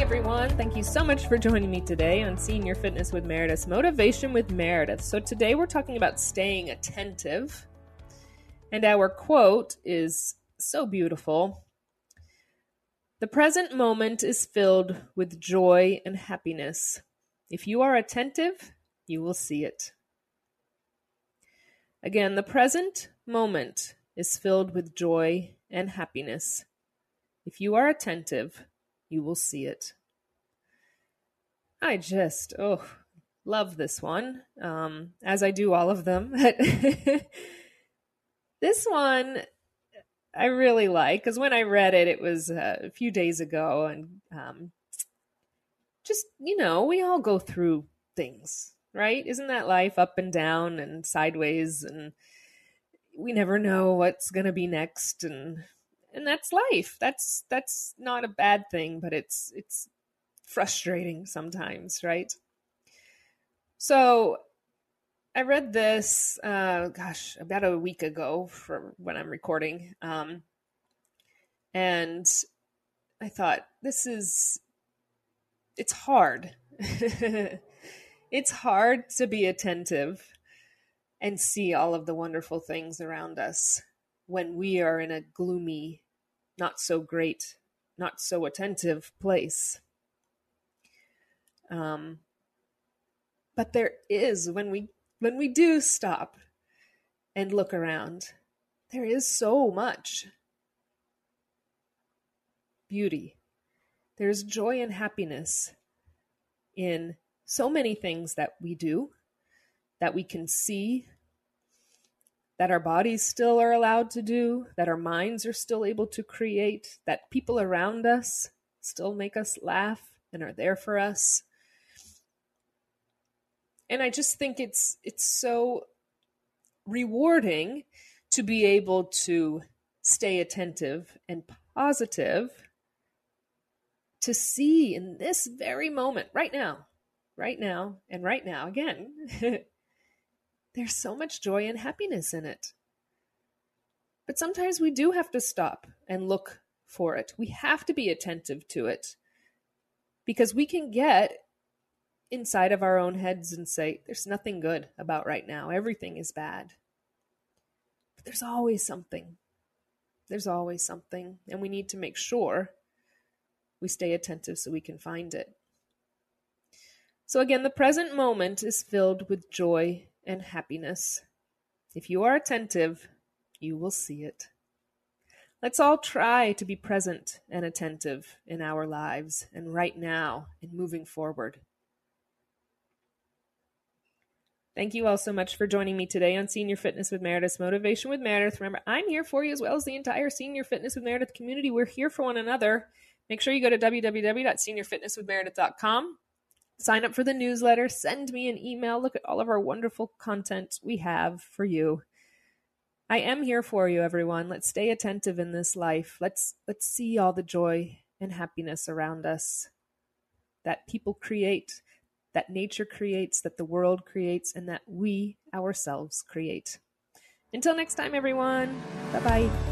everyone. Thank you so much for joining me today on Senior Fitness with Meredith, Motivation with Meredith. So, today we're talking about staying attentive. And our quote is so beautiful. The present moment is filled with joy and happiness. If you are attentive, you will see it. Again, the present moment is filled with joy and happiness. If you are attentive, you will see it. I just, oh, love this one, um, as I do all of them. this one I really like because when I read it, it was uh, a few days ago, and um, just you know, we all go through things, right? Isn't that life up and down and sideways, and we never know what's gonna be next, and and that's life. That's that's not a bad thing, but it's it's frustrating sometimes, right? So I read this, uh, gosh, about a week ago for when I'm recording. Um, and I thought, this is, it's hard. it's hard to be attentive and see all of the wonderful things around us when we are in a gloomy, not so great, not so attentive place. Um, but there is when we when we do stop and look around, there is so much beauty. There's joy and happiness in so many things that we do, that we can see, that our bodies still are allowed to do, that our minds are still able to create, that people around us still make us laugh and are there for us. And I just think it's it's so rewarding to be able to stay attentive and positive to see in this very moment right now right now and right now again there's so much joy and happiness in it but sometimes we do have to stop and look for it we have to be attentive to it because we can get inside of our own heads and say, there's nothing good about right now. Everything is bad. But there's always something. There's always something. And we need to make sure we stay attentive so we can find it. So, again, the present moment is filled with joy and happiness. If you are attentive, you will see it. Let's all try to be present and attentive in our lives and right now and moving forward. Thank you all so much for joining me today on Senior Fitness with Meredith, Motivation with Meredith. Remember, I'm here for you as well as the entire Senior Fitness with Meredith community. We're here for one another. Make sure you go to www.seniorfitnesswithmeredith.com, sign up for the newsletter, send me an email, look at all of our wonderful content we have for you. I am here for you, everyone. Let's stay attentive in this life. Let's let's see all the joy and happiness around us that people create that nature creates, that the world creates, and that we ourselves create. Until next time, everyone. Bye bye